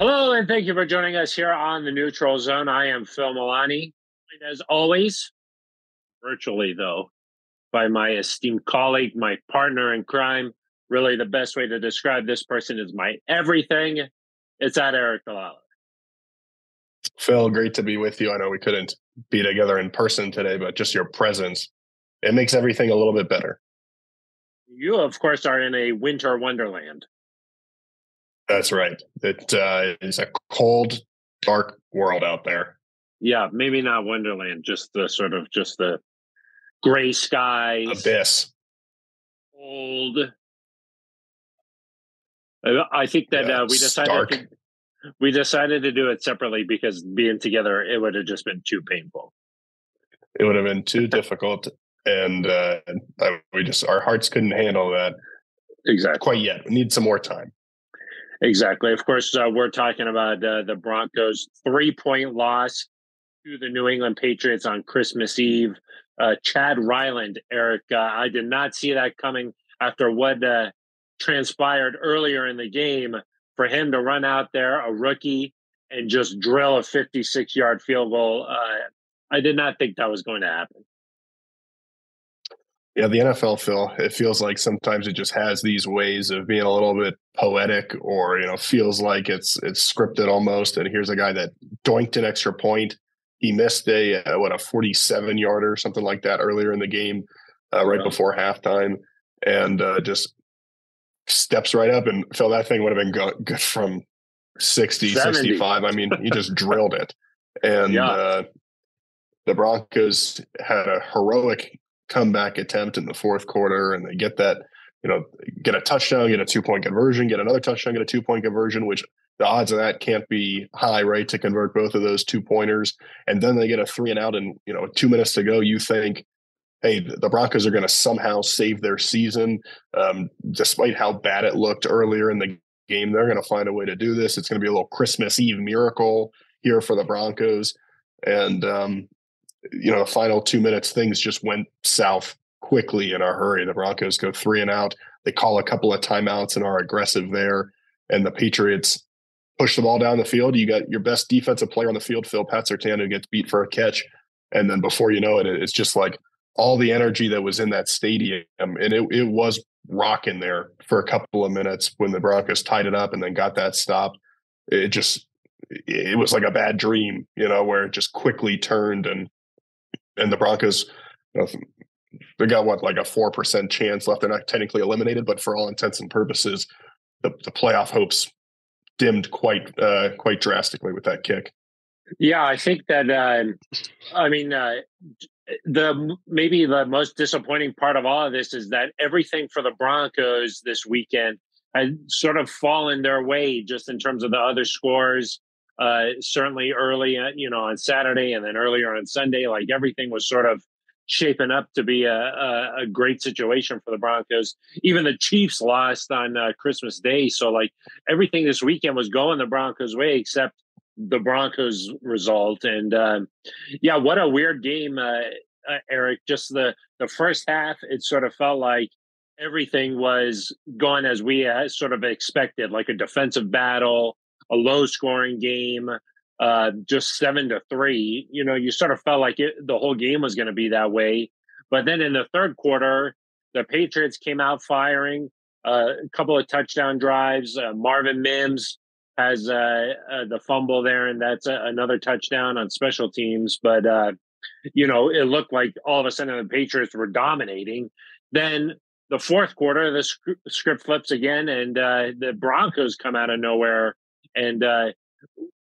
Hello, and thank you for joining us here on the Neutral Zone. I am Phil Milani. As always, virtually though, by my esteemed colleague, my partner in crime. Really, the best way to describe this person is my everything. It's at Aric DiLalla. Phil, great to be with you. I know we couldn't be together in person today, but just your presence, it makes everything a little bit better. You, of course, are in a winter wonderland. That's right. It uh, is a cold, dark world out there. Yeah, maybe not Wonderland, just the sort of just the gray skies, abyss, old. I think that yeah, uh, we decided to, we decided to do it separately because being together it would have just been too painful. It would have been too difficult, and uh, we just our hearts couldn't handle that exactly quite yet. We need some more time. Exactly. Of course, uh, we're talking about uh, the Broncos' three point loss to the New England Patriots on Christmas Eve. Uh, Chad Ryland, Aric, uh, I did not see that coming after what uh, transpired earlier in the game for him to run out there, a rookie, and just drill a 56 yard field goal. Uh, I did not think that was going to happen. Yeah, the NFL, Phil, it feels like sometimes it just has these ways of being a little bit poetic or, you know, feels like it's it's scripted almost. And here's a guy that doinked an extra point. He missed a, uh, what, a 47 yarder, something like that earlier in the game, uh, right before halftime. And uh, just steps right up and Phil, that thing would have been go- good from 60, 70. 65. I mean, he just drilled it. And yeah. uh, the Broncos had a heroic comeback attempt in the fourth quarter and they get that, you know, get a touchdown, get a two point conversion, get another touchdown, get a two point conversion, which the odds of that can't be high, right? To convert both of those two pointers. And then they get a three and out and, you know, two minutes to go, you think, hey, the Broncos are going to somehow save their season. Um, despite how bad it looked earlier in the game, they're going to find a way to do this. It's going to be a little Christmas Eve miracle here for the Broncos. And um, you know, the final two minutes, things just went south quickly in a hurry. The Broncos go three and out. They call a couple of timeouts and are aggressive there. And the Patriots push the ball down the field. You got your best defensive player on the field, Phil who gets beat for a catch. And then before you know it, it's just like all the energy that was in that stadium. And it, it was rocking there for a couple of minutes when the Broncos tied it up and then got that stop. It just, it was like a bad dream, you know, where it just quickly turned and and the Broncos, you know, they got what like a four percent chance left. They're not technically eliminated, but for all intents and purposes, the, the playoff hopes dimmed quite uh, quite drastically with that kick. Yeah, I think that. Uh, I mean, uh, the maybe the most disappointing part of all of this is that everything for the Broncos this weekend had sort of fallen their way, just in terms of the other scores uh, certainly early, uh, you know, on Saturday and then earlier on Sunday, like everything was sort of shaping up to be a, a, a great situation for the Broncos. Even the Chiefs lost on uh, Christmas Day, so like everything this weekend was going the Broncos' way, except the Broncos result. And uh, yeah, what a weird game, uh, uh, Aric. Just the the first half, it sort of felt like everything was going as we uh, sort of expected, like a defensive battle a low scoring game, uh, just seven to three. You know, you sort of felt like it, the whole game was going to be that way. But then in the third quarter, the Patriots came out firing uh, a couple of touchdown drives. Uh, Marvin Mims has uh, uh, the fumble there, and that's a, another touchdown on special teams. But uh, you know, it looked like all of a sudden the Patriots were dominating. Then the fourth quarter, the script flips again, and the Broncos come out of nowhere and uh,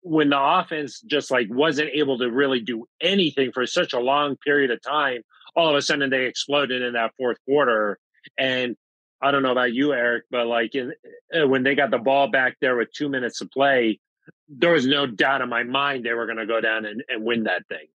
when the offense just like wasn't able to really do anything for such a long period of time, all of a sudden they exploded in that fourth quarter. And I don't know about you, Aric, but like in, uh, when they got the ball back there with two minutes to play, there was no doubt in my mind they were going to go down and, and win that thing.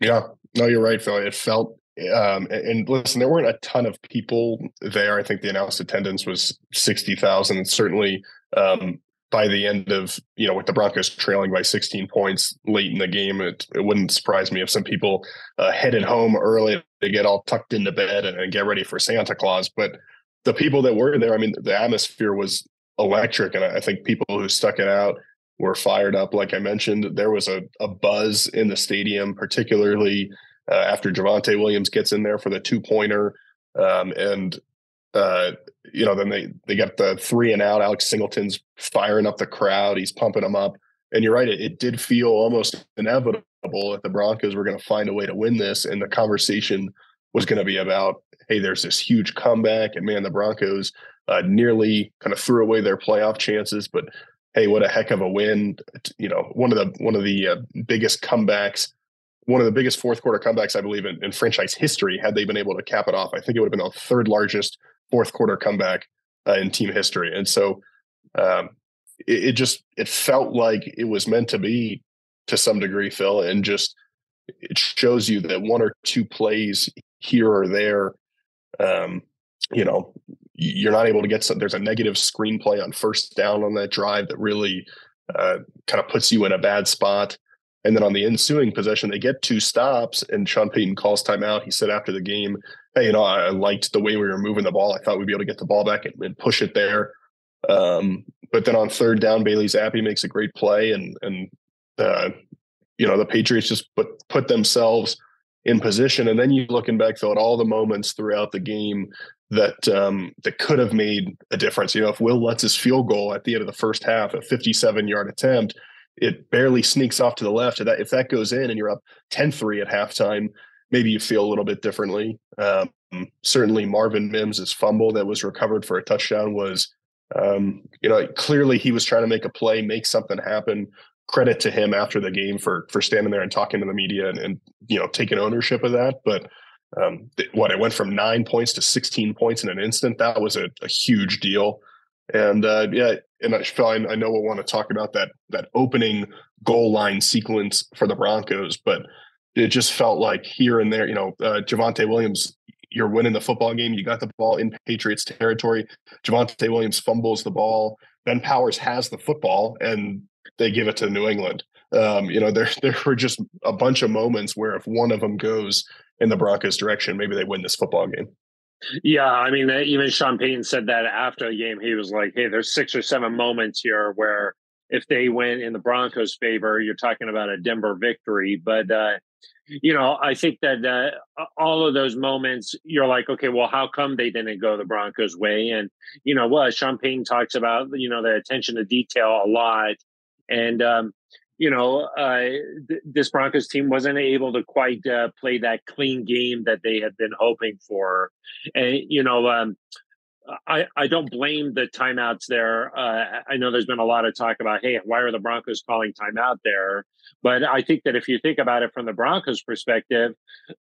Yeah, no, you're right, Phil. It felt um, and listen, there weren't a ton of people there. I think the announced attendance was sixty thousand. Certainly, um, by the end of you know with the Broncos trailing by 16 points late in the game, it, it wouldn't surprise me if some people uh, headed home early to get all tucked into bed and, and, get ready for Santa Claus. But the people that were there, I mean, the atmosphere was electric. And I think people who stuck it out were fired up. Like I mentioned, there was a, a buzz in the stadium, particularly uh, after Javonte Williams gets in there for the two pointer. Um, and, uh, you know, then they, they got the three and out. Alex Singleton's firing up the crowd. He's pumping them up. And you're right, it, it did feel almost inevitable that the Broncos were going to find a way to win this. And the conversation was going to be about, hey, there's this huge comeback. And man, the Broncos uh, nearly kind of threw away their playoff chances. But hey, what a heck of a win! You know, one of the one of the uh, biggest comebacks, one of the biggest fourth quarter comebacks I believe in, in, franchise history. Had they been able to cap it off, I think it would have been the third largest fourth quarter comeback uh, in team history. And so um, it, it just it felt like it was meant to be to some degree, Phil, and just it shows you that one or two plays here or there um, you know, you're not able to get some, there's a negative screenplay on first down on that drive that really uh, kind of puts you in a bad spot. And then on the ensuing possession, they get two stops, and Sean Payton calls timeout. He said after the game, "Hey, you know, I liked the way we were moving the ball. I thought we'd be able to get the ball back and, and push it there." Um, but then on third down, Bailey Zappe makes a great play, and and uh, you know the Patriots just put put themselves in position. And then you looking back though at all the moments throughout the game that um, that could have made a difference. You know, if Wil Lutz his field goal at the end of the first half, a 57 yard attempt, it barely sneaks off to the left. If that if that goes in and you're up 10-3 at halftime, maybe you feel a little bit differently. Um, certainly, Marvin Mims' fumble that was recovered for a touchdown was, um, you know, clearly he was trying to make a play, make something happen. Credit to him after the game for for standing there and talking to the media and, and you know taking ownership of that. But um, what it went from nine points to 16 points in an instant. That was a, a huge deal. And uh, yeah, and I, Phil, I know we'll want to talk about that that opening goal line sequence for the Broncos, but it just felt like here and there, you know, uh, Javonte Williams, you're winning the football game. You got the ball in Patriots territory. Javonte Williams fumbles the ball. Ben Powers has the football, and they give it to New England. Um, you know, there there were just a bunch of moments where if one of them goes, in the Broncos' direction, maybe they win this football game. Yeah, I mean, even Sean Payton said that after the game. He was like, "Hey, there's six or seven moments here where if they win in the Broncos' favor, you're talking about a Denver victory." But uh, you know, I think that uh, all of those moments, you're like, okay, well, how come they didn't go the Broncos' way? And you know, what Sean Payton talks about, you know, the attention to detail a lot, and um, you know, uh, th- this Broncos team wasn't able to quite uh, play that clean game that they had been hoping for. And, you know, um, I, I don't blame the timeouts there. Uh, I know there's been a lot of talk about, hey, why are the Broncos calling timeout there? But I think that if you think about it from the Broncos' perspective,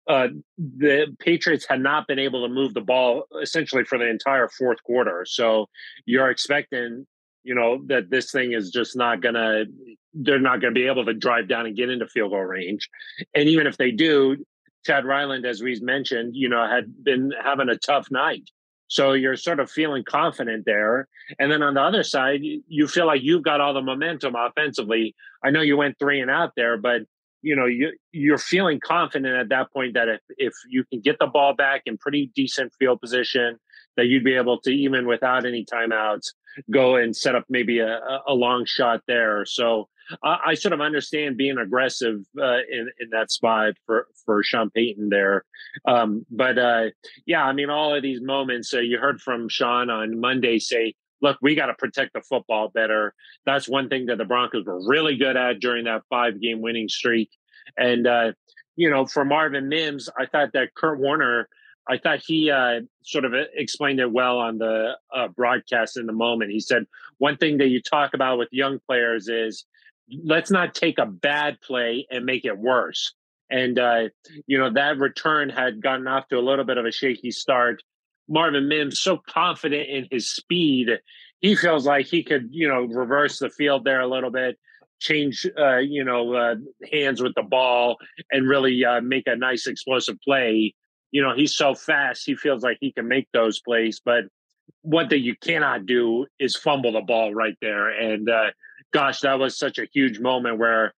uh, the Patriots had not been able to move the ball essentially for the entire fourth quarter. So you're expecting you know that this thing is just not gonna they're not gonna be able to drive down and get into field goal range. And even if they do chad ryland as we've mentioned you know had been having a tough night. So you're sort of feeling confident there. And then on the other side you feel like you've got all the momentum offensively. I know you went three and out there but you know you you're feeling confident at that point that if if you can get the ball back in pretty decent field position that you'd be able to even without any timeouts go and set up maybe a, a long shot there. So uh, I sort of understand being aggressive uh, in in that spot for for Sean Payton there. Um, but uh, yeah, I mean, all of these moments uh, you heard from Sean on Monday say. Look, we got to protect the football better. That's one thing that the Broncos were really good at during that five game winning streak. And, uh, you know, for Marvin Mims, I thought that Kurt Warner I thought he uh, sort of uh, explained it well on the uh, broadcast in the moment. He said one thing that you talk about with young players is let's not take a bad play and make it worse. And uh, you know that return had gotten off to a little bit of a shaky start. Marvin Mims so confident in his speed, he feels like he could you know reverse the field there a little bit, change uh, you know uh, hands with the ball, and really uh, make a nice explosive play you know, he's so fast, he feels like he can make those plays. But one thing you cannot do is fumble the ball right there. And uh, gosh, that was such a huge moment where,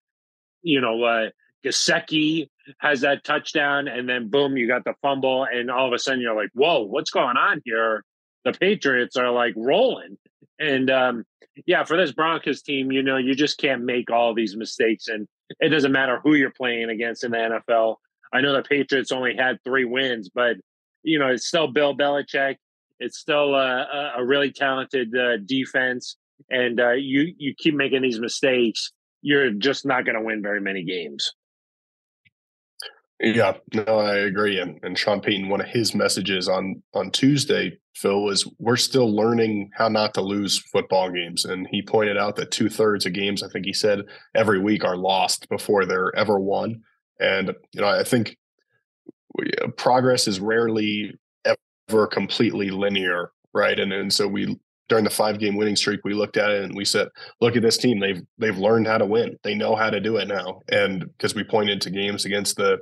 you know, uh, Gesicki has that touchdown, and then boom, you got the fumble, and all of a sudden you're like, whoa, what's going on here? The Patriots are like rolling. And um, yeah, for this Broncos team, you know, you just can't make all these mistakes, and it doesn't matter who you're playing against in the NFL. I know the Patriots only had three wins, but you know, it's still Bill Belichick. It's still a, a really talented uh, defense, and uh, you you keep making these mistakes, you're just not going to win very many games. Yeah, no, I agree. And, and Sean Payton, one of his messages on on Tuesday, Phil, was we're still learning how not to lose football games. And he pointed out that two thirds of games, I think he said, every week are lost before they're ever won. And you know, I think uh, progress is rarely ever completely linear, right? And and so we during the five game winning streak, we looked at it and we said, look at this team. They've they've learned how to win. They know how to do it now. And because we pointed to games against the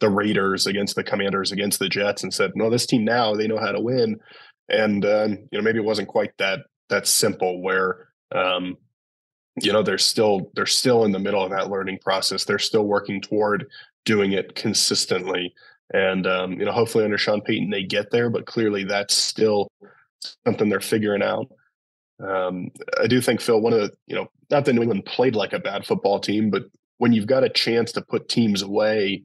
the Raiders, against the Commanders, against the Jets, and said, no, this team now they know how to win. And um, you know, maybe it wasn't quite that that simple where um, you know they're still they're still in the middle of that learning process. They're still working toward doing it consistently. And um, you know, hopefully under Sean Payton they get there, but clearly that's still something they're figuring out. Um, I do think Phil, one of the, you know, not that New England played like a bad football team, but when you've got a chance to put teams away,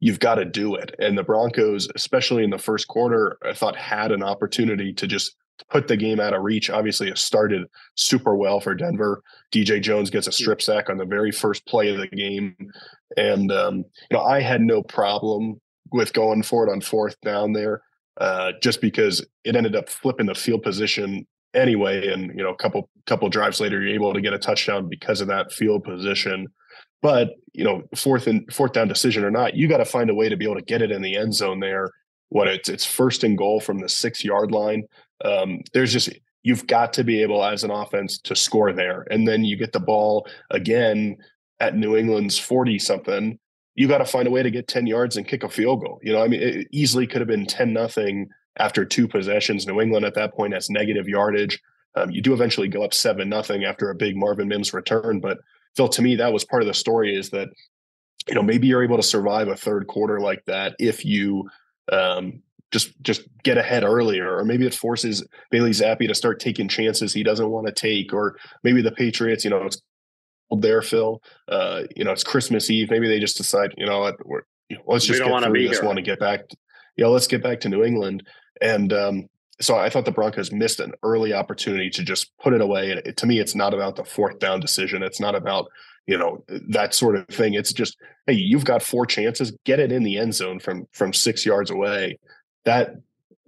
you've got to do it. And the Broncos, especially in the first quarter, I thought had an opportunity to just put the game out of reach. Obviously, it started super well for Denver. DJ Jones gets a strip sack on the very first play of the game, and um, you know I had no problem with going for it on fourth down there uh, just because it ended up flipping the field position anyway. And you know, a couple couple drives later, you're able to get a touchdown because of that field position. But you know, fourth and fourth down decision or not, you got to find a way to be able to get it in the end zone there. What it's it's first and goal from the six yard line. Um, there's just you've got to be able as an offense to score there, and then you get the ball again at New England's forty something you got to find a way to get 10 yards and kick a field goal. You know, I mean, it easily could have been 10 nothing after two possessions. New England at that point has negative yardage. Um, you do eventually go up seven nothing after a big Marvin Mims return. But Phil, to me, that was part of the story is that, you know, maybe you're able to survive a third quarter like that if you um, just just get ahead earlier, or maybe it forces Bailey Zappe to start taking chances he doesn't want to take, or maybe the Patriots, you know, it's there, Phil. Uh, you know, it's Christmas Eve. Maybe they just decide, you know what, we're, you know, let's just get through this. Want to get back? To, you know, let's get back to New England. And um, so I thought the Broncos missed an early opportunity to just put it away. And it, to me, it's not about the fourth down decision. It's not about you know that sort of thing. It's just hey, you've got four chances. Get it in the end zone from from six yards away. That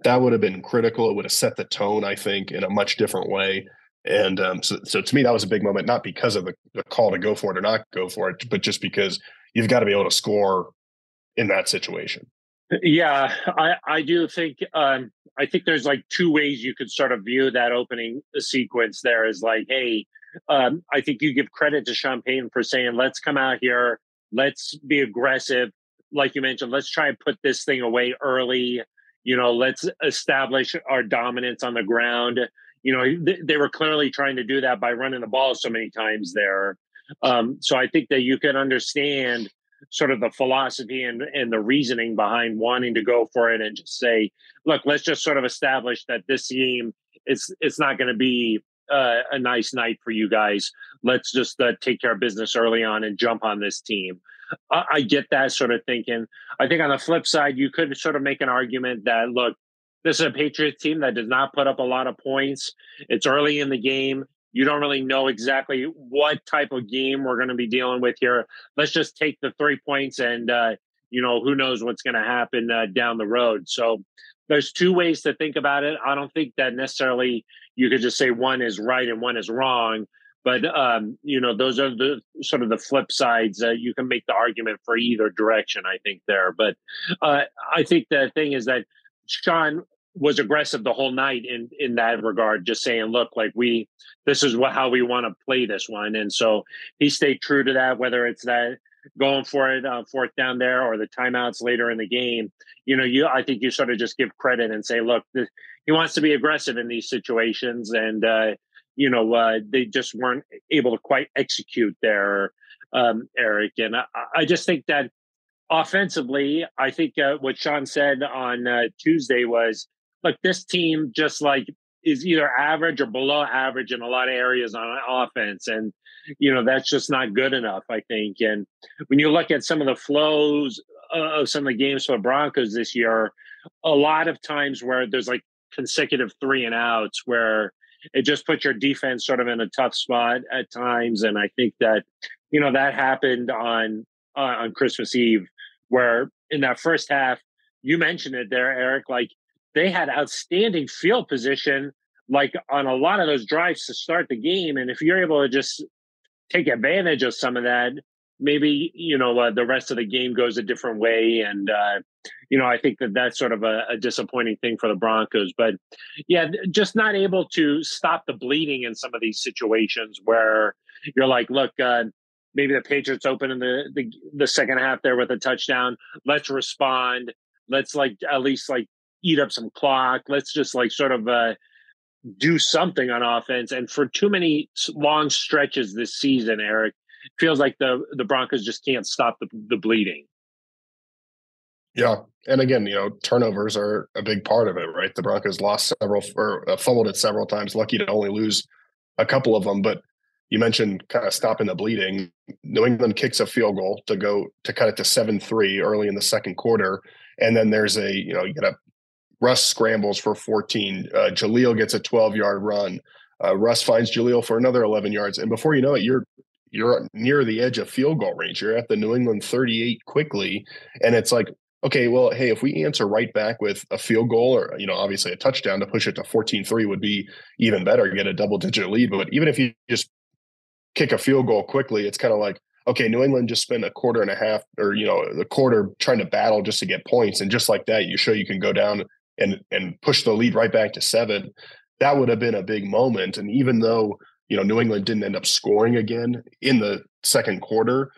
that would have been critical. It would have set the tone, I think, in a much different way. And um, so, so to me, that was a big moment, not because of the, the call to go for it or not go for it, but just because you've got to be able to score in that situation. Yeah, I, I do think um, I think there's like two ways you could sort of view that opening sequence. There is like, hey, um, I think you give credit to Sean Payton for saying, let's come out here, let's be aggressive. Like you mentioned, let's try and put this thing away early. You know, let's establish our dominance on the ground you know, they, they were clearly trying to do that by running the ball so many times there. Um, so I think that you can understand sort of the philosophy and, and the reasoning behind wanting to go for it and just say, look, let's just sort of establish that this game is it's not going to be uh, a nice night for you guys. Let's just uh, take care of business early on and jump on this team. I, I get that sort of thinking. I think on the flip side, you could sort of make an argument that look, this is a Patriots team that does not put up a lot of points. It's early in the game. You don't really know exactly what type of game we're going to be dealing with here. Let's just take the three points and, uh, you know, who knows what's going to happen uh, down the road. So there's two ways to think about it. I don't think that necessarily you could just say one is right and one is wrong. But um, you know, those are the sort of the flip sides. Uh, you can make the argument for either direction. I think there, but uh, I think the thing is that Sean was aggressive the whole night in in that regard, just saying, "Look, like we, this is what how we want to play this one," and so he stayed true to that. Whether it's that going for it uh, fourth down there or the timeouts later in the game, you know, you I think you sort of just give credit and say, "Look, this, he wants to be aggressive in these situations," and uh, you know, uh, they just weren't able to quite execute there, um, Aric. And I, I just think that offensively, I think uh, what Sean said on uh, Tuesday was, look, this team just like is either average or below average in a lot of areas on offense. And, you know, that's just not good enough, I think. And when you look at some of the flows of some of the games for the Broncos this year, a lot of times where there's like consecutive three and outs where it just puts your defense sort of in a tough spot at times. And I think that, you know, that happened on uh, on Christmas Eve, where in that first half, you mentioned it there, Aric, like they had outstanding field position, like on a lot of those drives to start the game. And if you're able to just take advantage of some of that, maybe you know uh, the rest of the game goes a different way and uh, you know i think that that's sort of a, a, disappointing thing for the broncos but yeah just not able to stop the bleeding in some of these situations where you're like look uh, maybe the patriots open in the, the the second half there with a touchdown. Let's respond. Let's like at least like eat up some clock. Let's just like sort of uh do something on offense. And for too many long stretches this season Aric feels like the the Broncos just can't stop the, the bleeding. Yeah, and again, you know, turnovers are a big part of it, right? The Broncos lost several or uh, fumbled it several times. Lucky to only lose a couple of them, but you mentioned kind of stopping the bleeding. New England kicks a field goal to go to cut it to seven three early in the second quarter, and then there's a you know you get a Russ scrambles for 14. Uh, Jaleel gets a 12 yard run. Uh, Russ finds Jaleel for another 11 yards, and before you know it, you're you're near the edge of field goal range. You're at the New England 38 quickly. And it's like, okay, well, hey, if we answer right back with a field goal or, you know, obviously a touchdown to push it to 14 3 would be even better, get a double digit lead. But even if you just kick a field goal quickly, it's kind of like, okay, New England just spent a quarter and a half or, you know, the quarter trying to battle just to get points. And just like that, you show you can go down and and push the lead right back to seven. That would have been a big moment. And even though you know, New England didn't end up scoring again in the second quarter.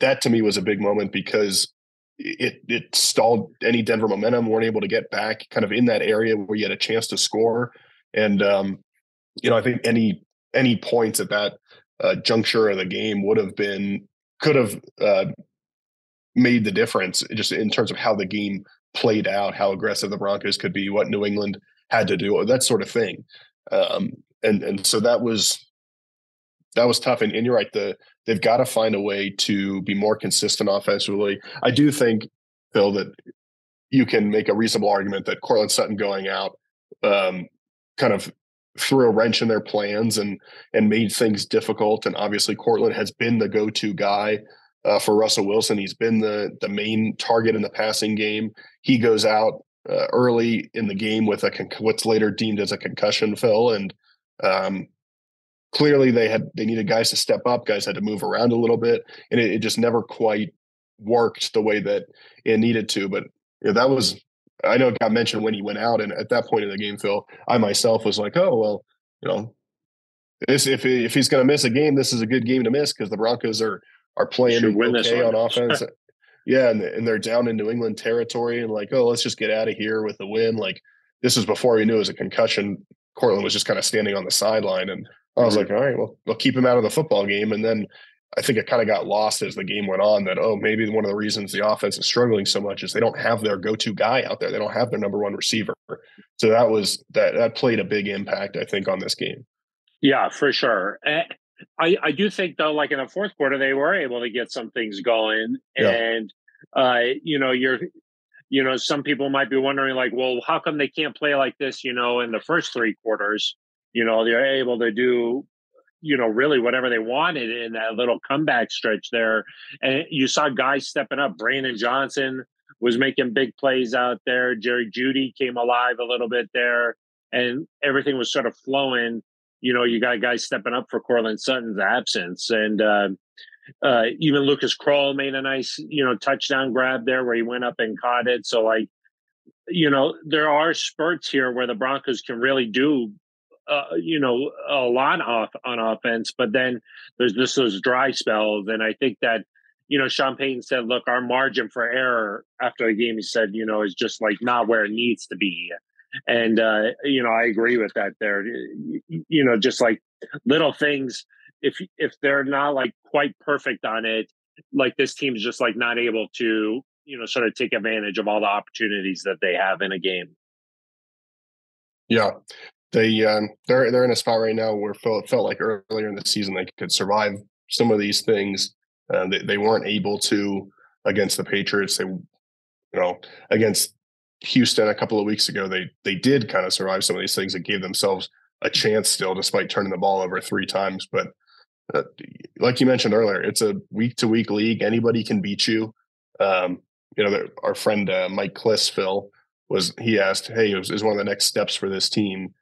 That to me was a big moment because it it stalled any Denver momentum. weren't able to get back kind of in that area where you had a chance to score. And um, you know, I think any any points at that uh, juncture of the game would have been could have uh, made the difference just in terms of how the game played out, how aggressive the Broncos could be, what New England had to do, that sort of thing. Um, and and so that was that was tough. And, and you're right. The they've got to find a way to be more consistent offensively. I do think, Phil, that you can make a reasonable argument that Courtland Sutton going out um, kind of threw a wrench in their plans and and made things difficult. And obviously, Courtland has been the go-to guy uh, for Russell Wilson. He's been the the main target in the passing game. He goes out uh, early in the game with a con- what's later deemed as a concussion, Phil, and um, clearly, they had they needed guys to step up. Guys had to move around a little bit, and it, it just never quite worked the way that it needed to. But you know, that was I know it got mentioned when he went out, and at that point in the game, Phil, I myself was like, oh well, you know, this if if he's going to miss a game, this is a good game to miss because the Broncos are are playing okay on offense. yeah, and, and they're down in New England territory, and like, oh, let's just get out of here with the win. Like this was before we knew it was a concussion Courtland was just kind of standing on the sideline. And I was like, all right, well, we'll keep him out of the football game. And then I think it kind of got lost as the game went on that, oh, maybe one of the reasons the offense is struggling so much is they don't have their go-to guy out there. They don't have their number one receiver. So that was that that played a big impact, I think, on this game. Yeah, for sure. I, I do think though, like in the fourth quarter, they were able to get some things going. Yeah. And uh, you know, you're you know, some people might be wondering, like, well, how come they can't play like this, you know, in the first three quarters? You know, they're able to do, you know, really whatever they wanted in that little comeback stretch there. And you saw guys stepping up. Brandon Johnson was making big plays out there. Jerry Jeudy came alive a little bit there, and everything was sort of flowing. You know, you got guys stepping up for Courtland Sutton's absence. And, uh, uh, even Lucas Krull made a nice, you know, touchdown grab there where he went up and caught it. So like, you know, there are spurts here where the Broncos can really do, uh, you know, a lot off on offense, but then there's just those dry spells. And I think that, you know, Sean Payton said, look, our margin for error after the game, he said, you know, is just like not where it needs to be. And, uh, you know, I agree with that there. You know, just like little things if if they're not like quite perfect on it, like this team's just like not able to, you know, sort of take advantage of all the opportunities that they have in a game. Yeah. They um, they're they're in a spot right now where it felt, like earlier in the season they could survive some of these things. Uh, they, they weren't able to against the Patriots. They, you know, against Houston a couple of weeks ago, they they did kind of survive some of these things and gave themselves a chance still, despite turning the ball over three times. But uh, like you mentioned earlier, it's a week to week league. Anybody can beat you. Um, you know, our friend uh, Mike Klis, Phil, was he asked, "Hey, is, is one of the next steps for this team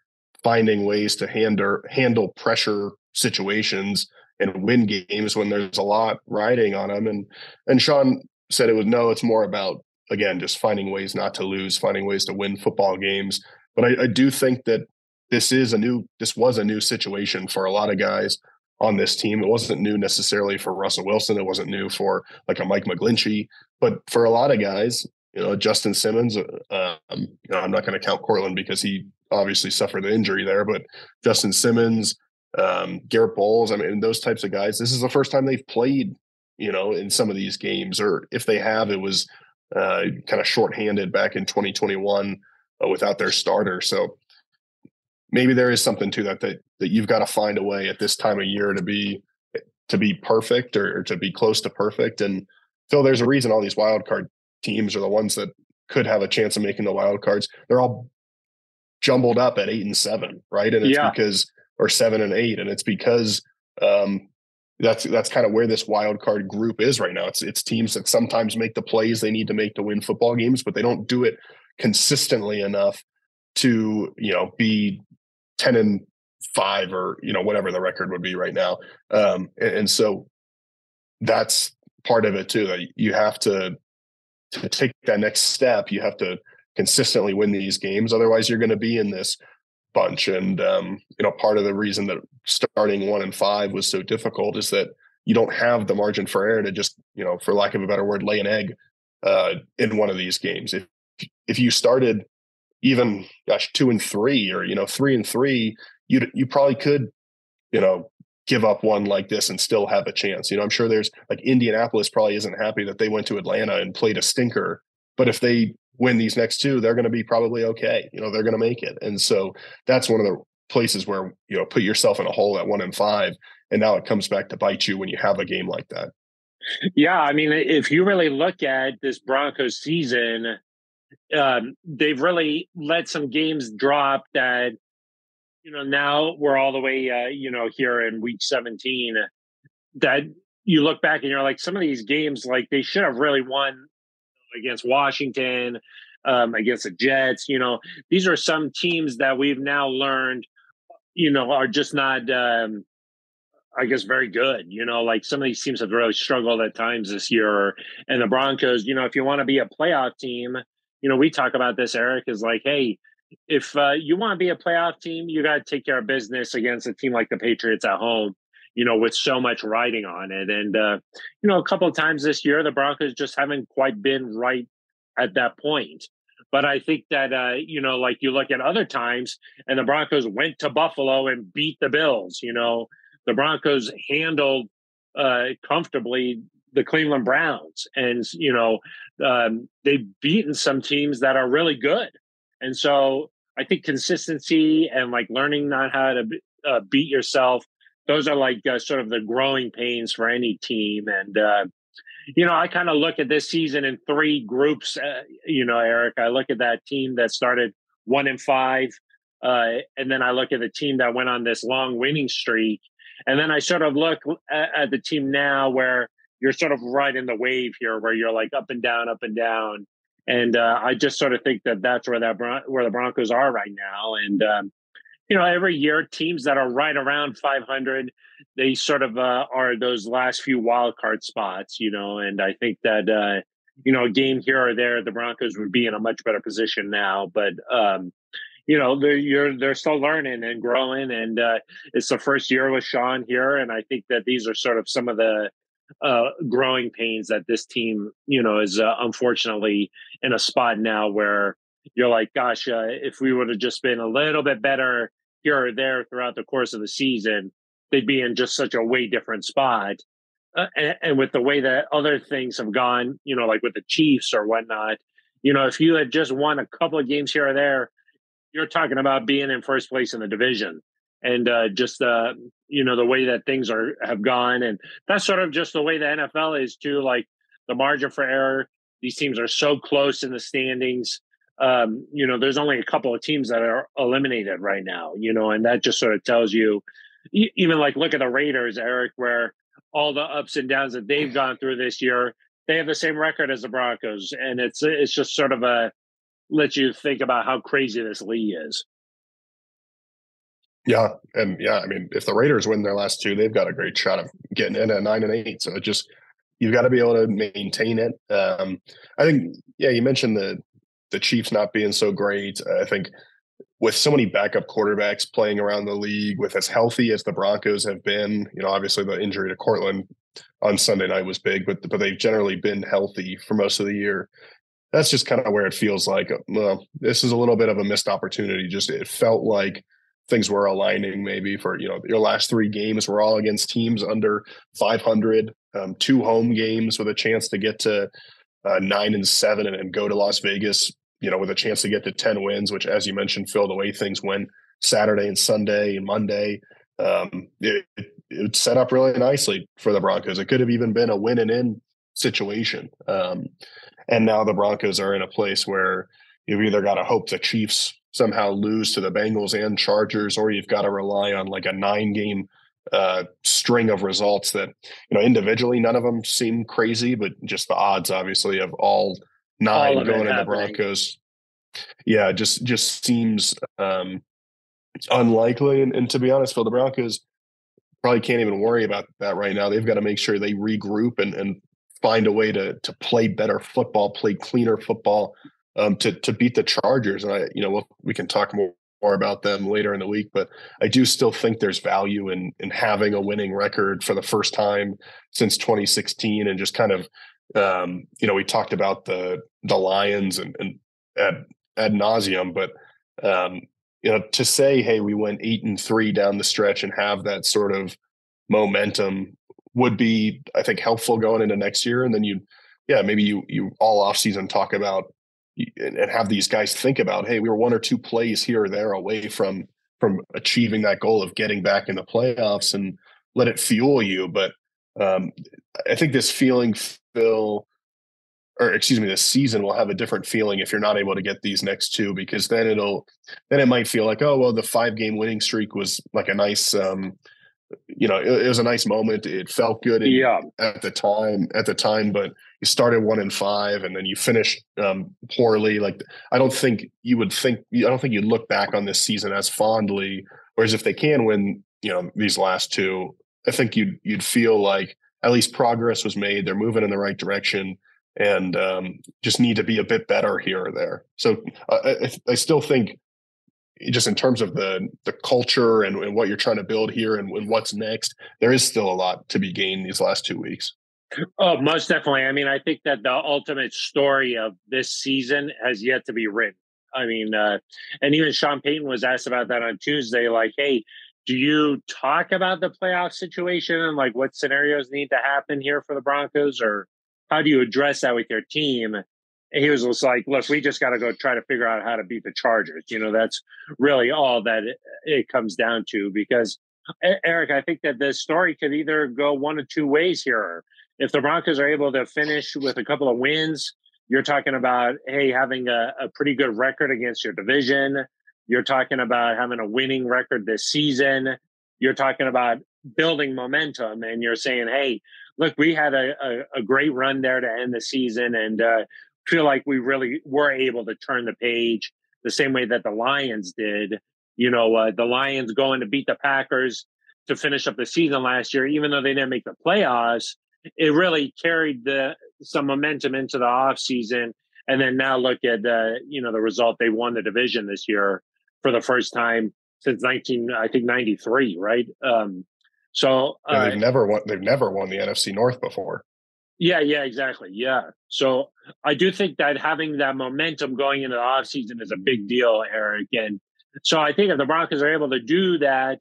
finding ways to handle handle pressure situations and win games when there's a lot riding on them?" And and Sean said it was no, it's more about again just finding ways not to lose, finding ways to win football games. But I, I do think that this is a new this was a new situation for a lot of guys on this team. It wasn't new necessarily for Russell Wilson. It wasn't new for like a Mike McGlinchey, but for a lot of guys, you know, Justin Simmons. Uh, um, you know, I'm not going to count Courtland because he obviously suffered the injury there, but Justin Simmons, um, Garett Bolles. I mean, those types of guys. This is the first time they've played, you know, in some of these games, or if they have, it was uh, kind of shorthanded back in 2021 uh, without their starter. So maybe there is something to that that that you've got to find a way at this time of year to be to be perfect or, or to be close to perfect. And Phil, there's a reason all these wild card teams are the ones that could have a chance of making the wild cards. They're all jumbled up at eight and seven, right? And it's yeah. because or seven and eight, and it's because um, that's that's kind of where this wild card group is right now. It's it's teams that sometimes make the plays they need to make to win football games, but they don't do it consistently enough to you know be 10 and five or you know whatever the record would be right now um and, and so that's part of it too that you have to to take that next step you have to consistently win these games. Otherwise you're going to be in this bunch. And um you know part of the reason that starting one and five was so difficult is that you don't have the margin for error to just you know for lack of a better word lay an egg uh in one of these games. If if you started even gosh two and three or you know three and three you you probably could you know give up one like this and still have a chance. You know i'm sure there's like indianapolis probably isn't happy that they went to atlanta and played a stinker. But if they win these next two they're going to be probably okay you know they're going to make it. And so that's one of the places where you know put yourself in a hole at one and five and now it comes back to bite you when you have a game like that. Yeah i mean if you really look at this broncos season um, they've really let some games drop that you know now we're all the way uh, you know here in week 17 that you look back and you're like some of these games like they should have really won against washington um, against the jets you know these are some teams that we've now learned you know are just not um, I guess very good. You know, like some of these teams have really struggled at times this year. And the Broncos, you know, if you want to be a playoff team, you know, we talk about this, Aric, is like, hey, if uh, you want to be a playoff team, you got to take care of business against a team like the Patriots at home, you know, with so much riding on it. And, uh, you know, a couple of times this year, the Broncos just haven't quite been right at that point. But I think that, uh, you know, like you look at other times and the Broncos went to Buffalo and beat the Bills, you know, the Broncos handled uh, comfortably the Cleveland Browns, and you know um, they've beaten some teams that are really good, and so I think consistency and like learning not how to uh, beat yourself, those are like uh, sort of the growing pains for any team, and uh, you know I kind of look at this season in three groups. Uh, you know, Aric, I look at that team that started one and five. Uh, and then I look at the team that went on this long winning streak, and then I sort of look at, at the team now where you're sort of right in the wave here where you're like up and down, up and down. And uh, I just sort of think that that's where that where the Broncos are right now. And um, you know, every year teams that are right around 500, they sort of uh, are those last few wild card spots. You know, and I think that uh, you know a game here or there, the Broncos would be in a much better position now. But um, you know they're you're they're still learning and growing and uh, it's the first year with sean here and i think that these are sort of some of the uh, growing pains that this team, you know, is uh, unfortunately in a spot now where you're like, gosh, uh, if we would have just been a little bit better here or there throughout the course of the season, they'd be in just such a way different spot. Uh, and, and, with the way that other things have gone, you know, like with the Chiefs or whatnot, you know, if you had just won a couple of games here or there, you're talking about being in first place in the division and uh, just uh, you know the way that things are have gone, and that's sort of just the way the NFL is too. Like the margin for error, these teams are so close in the standings. Um, you know, there's only a couple of teams that are eliminated right now. You know, and that just sort of tells you, even like look at the Raiders, Aric, where all the ups and downs that they've gone through this year, they have the same record as the Broncos, and it's it's just sort of a let you think about how crazy this league is. Yeah, and yeah, I mean, if the Raiders win their last two, they've got a great shot of getting in at nine and eight. So it just you've got to be able to maintain it. Um, I think, yeah, you mentioned the the Chiefs not being so great. I think with so many backup quarterbacks playing around the league, with as healthy as the Broncos have been, you know, obviously the injury to Courtland on Sunday night was big, but but they've generally been healthy for most of the year. That's just kind of where it feels like, well, this is a little bit of a missed opportunity. Just it felt like things were aligning maybe for you know your last three games were all against teams under 500 um, two home games with a chance to get to uh, nine and seven and, and, go to las vegas you know with a chance to get to 10 wins which as you mentioned phil the way things went saturday and sunday and monday um, it, it set up really nicely for the broncos. It could have even been a win and in situation um, and now the broncos are in a place where you've either got to hope the chiefs somehow lose to the Bengals and Chargers, or you've got to rely on like a nine game uh, string of results that, you know, individually, none of them seem crazy, but just the odds, obviously, of all nine going in the Broncos. Yeah, just just seems um, unlikely. And, and to be honest, Phil, the Broncos probably can't even worry about that right now. They've got to make sure they regroup and, and find a way to to play better football, play cleaner football, um, to to beat the Chargers. And I, you know, we'll, we can talk more, more about them later in the week, but I do still think there's value in in having a winning record for the first time since 2016, and just kind of, um, you know, we talked about the the Lions and, and ad ad nauseum, but um, you know, to say, hey, we went eight and three down the stretch and have that sort of momentum would be, I think, helpful going into next year. And then you, yeah, maybe you you all off season talk about and have these guys think about, hey, we were one or two plays here or there away from from achieving that goal of getting back in the playoffs and let it fuel you. But um, I think this feeling, Phil, or excuse me, this season will have a different feeling if you're not able to get these next two, because then it'll then it might feel like, oh well, the five game winning streak was like a nice um, you know, it, it, was a nice moment. It felt good in, yeah. at the time. At the time, but you started one in five, and then you finished um, poorly. Like I don't think you would think. I don't think you'd look back on this season as fondly. Whereas if they can win, you know, these last two, I think you'd you'd feel like at least progress was made. They're moving in the right direction, and um, just need to be a bit better here or there. So I, I still think just in terms of the the culture and, and what you're trying to build here and, and, what's next, there is still a lot to be gained these last two weeks. Oh, most definitely. I mean, I think that the ultimate story of this season has yet to be written. I mean, uh, and even Sean Payton was asked about that on Tuesday. Like, hey, do you talk about the playoff situation and like what scenarios need to happen here for the Broncos, or how do you address that with your team? he was just like, look, we just got to go try to figure out how to beat the Chargers. You know, that's really all that it, it, comes down to. Because, Aric, I think that this story could either go one of two ways here. If the Broncos are able to finish with a couple of wins, you're talking about, hey, having a, a pretty good record against your division. You're talking about having a winning record this season. You're talking about building momentum. And you're saying, hey, look, we had a, a, a, great run there to end the season, and uh, feel like we really were able to turn the page the same way that the Lions did. You know, uh, the Lions going to beat the Packers to finish up the season last year, even though they didn't make the playoffs, it really carried the some momentum into the off season. And then now look at the you know the result they won the division this year for the first time since nineteen I think ninety three right. Um, so uh, they've never won. They've never won the NFC North before. Yeah, yeah, exactly. Yeah. So I do think that having that momentum going into the offseason is a big deal, Aric. And so I think if the Broncos are able to do that,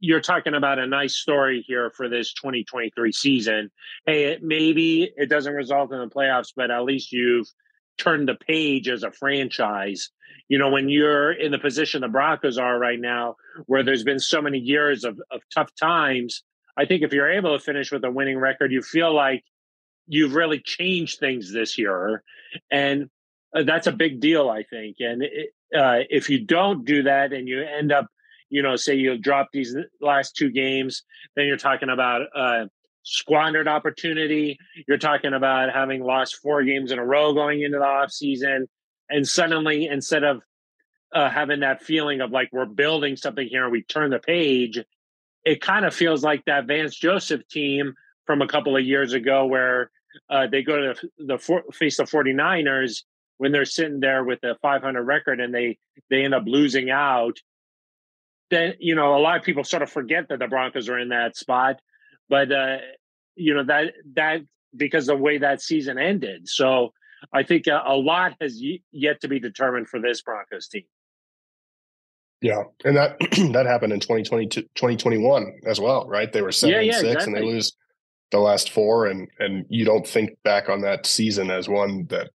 you're talking about a nice story here for this 2023 season. Hey, it, maybe it doesn't result in the playoffs, but at least you've turn the page as a franchise. You know, when you're in the position the Broncos are right now, where there's been so many years of, of tough times, I think if you're able to finish with a winning record, you feel like you've really changed things this year. And uh, that's a big deal, I think. And it, uh, if you don't do that and you end up, you know, say you drop these last two games, then you're talking about uh, squandered opportunity. You're talking about having lost four games in a row going into the off season, and suddenly instead of uh, having that feeling of like we're building something here and we turn the page, it kind of feels like that Vance Joseph team from a couple of years ago where uh, they go to the, the face the 49ers when they're sitting there with a 500 record and they they end up losing out then you know a lot of people sort of forget that the broncos are in that spot but uh you know that that because the way that season ended. So i think a, a lot has y- yet to be determined for this broncos team. Yeah and that that happened in 2020 2021 as well right? They were seven yeah, yeah, and six exactly. and they lose the last four and and you don't think back on that season as one that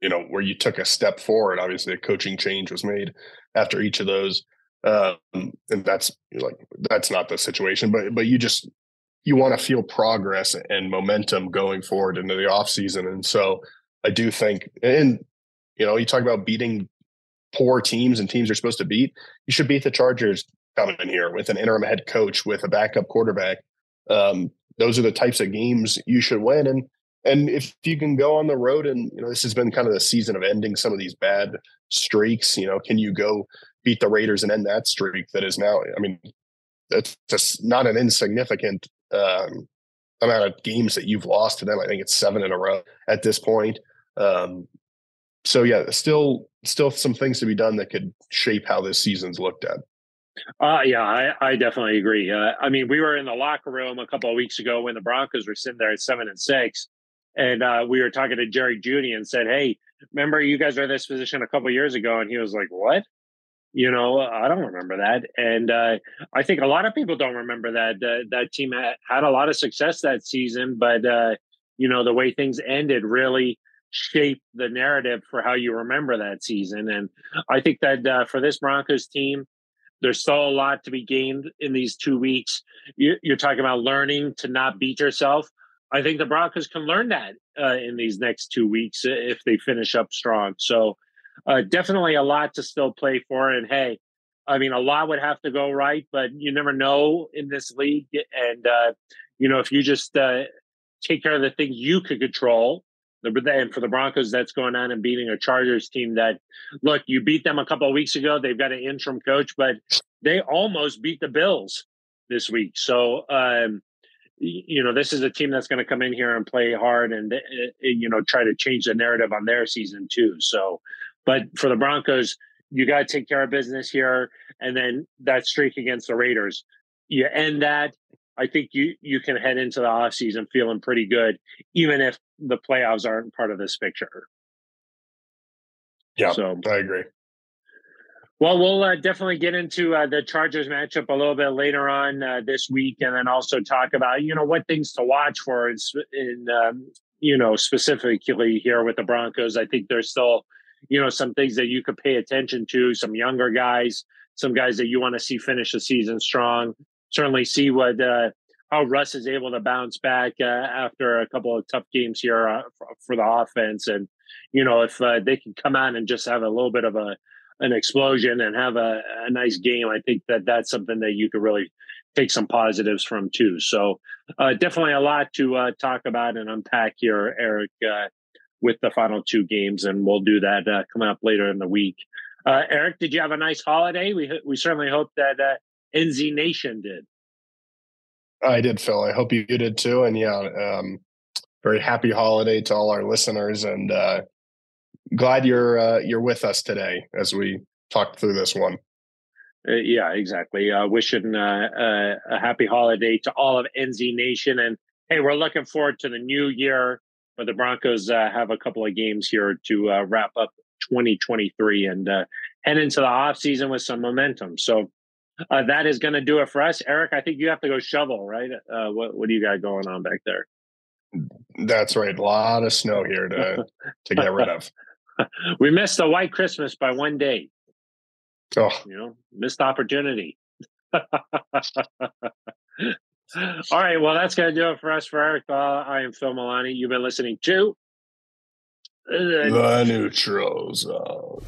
you know where you took a step forward. Obviously a coaching change was made after each of those um, and that's like that's not the situation but but you just you want to feel progress and momentum going forward into the off season. And so i do think and you know you talk about beating poor teams and teams you're supposed to beat you should beat the chargers coming in here with an interim head coach with a backup quarterback. Um, those are the types of games you should win. And and if you can go on the road and you know this has been kind of the season of ending some of these bad streaks you know can you go beat the raiders and end that streak that is now i mean it's just not an insignificant um, amount of games that you've lost to them i think it's seven in a row at this point um, so yeah still still some things to be done that could shape how this season's looked at uh, yeah, I, I definitely agree. Uh, I mean, we were in the locker room a couple of weeks ago when the Broncos were sitting there at seven and six, and uh, we were talking to Jerry Jeudy and said, "Hey, remember you guys were in this position a couple years ago?" And he was like, "What?" You know, I don't remember that. And uh, I think a lot of people don't remember that. Uh, that team had, had, a lot of success that season, but uh, you know the way things ended really shaped the narrative for how you remember that season. And I think that uh, for this Broncos team, there's still a lot to be gained in these two weeks. You're talking about learning to not beat yourself. I think the Broncos can learn that uh, in these next two weeks if they finish up strong. So uh, definitely a lot to still play for. And hey, I mean, a lot would have to go right, but you never know in this league. And uh, you know, if you just uh, take care of the things you could control, and for the Broncos, that's going on and beating a Chargers team that, look, you beat them a couple of weeks ago. They've got an interim coach, but they almost beat the Bills this week. So, um, you know, this is a team that's going to come in here and play hard and, uh, uh, you know, try to change the narrative on their season too. So, but for the Broncos, you got to take care of business here. And then that streak against the Raiders, you end that. I think you you can head into the offseason feeling pretty good, even if the playoffs aren't part of this picture. Yeah, so I agree. Well, we'll uh, definitely get into uh, the Chargers matchup a little bit later on uh, this week, and then also talk about you know what things to watch for in, in um, you know specifically here with the Broncos. I think there's still you know some things that you could pay attention to, some younger guys, some guys that you want to see finish the season strong. Certainly see what uh, how Russ is able to bounce back uh, after a couple of tough games here uh, for, the offense, and you know if they can come out and just have a little bit of a an explosion and have a, a nice game, I think that that's something that you could really take some positives from too. So uh, definitely a lot to uh, talk about and unpack here, Aric, uh, with the final two games, and we'll do that uh, coming up later in the week. Uh, Aric, did you have a nice holiday? We we certainly hope that uh, NZ Nation did. I did, Phil. I hope you did too. And yeah, um, very happy holiday to all our listeners, and glad you're uh, you're with us today as we talk through this one. Uh, yeah, exactly. Uh, wishing uh, uh a happy holiday to all of NZ Nation, and hey, we're looking forward to the new year. Where the Broncos uh, have a couple of games here to uh, wrap up 2023 and uh, head into the off season with some momentum. So uh, that is going to do it for us, Aric. I think you have to go shovel, right? what What do you got going on back there? That's right. A lot of snow here to to get rid of. we missed a white Christmas by one day. Oh, You know, missed opportunity. All right. Well, that's going to do it for us, for Aric. Uh, I am Phil Milani. You've been listening to. the neutral zone.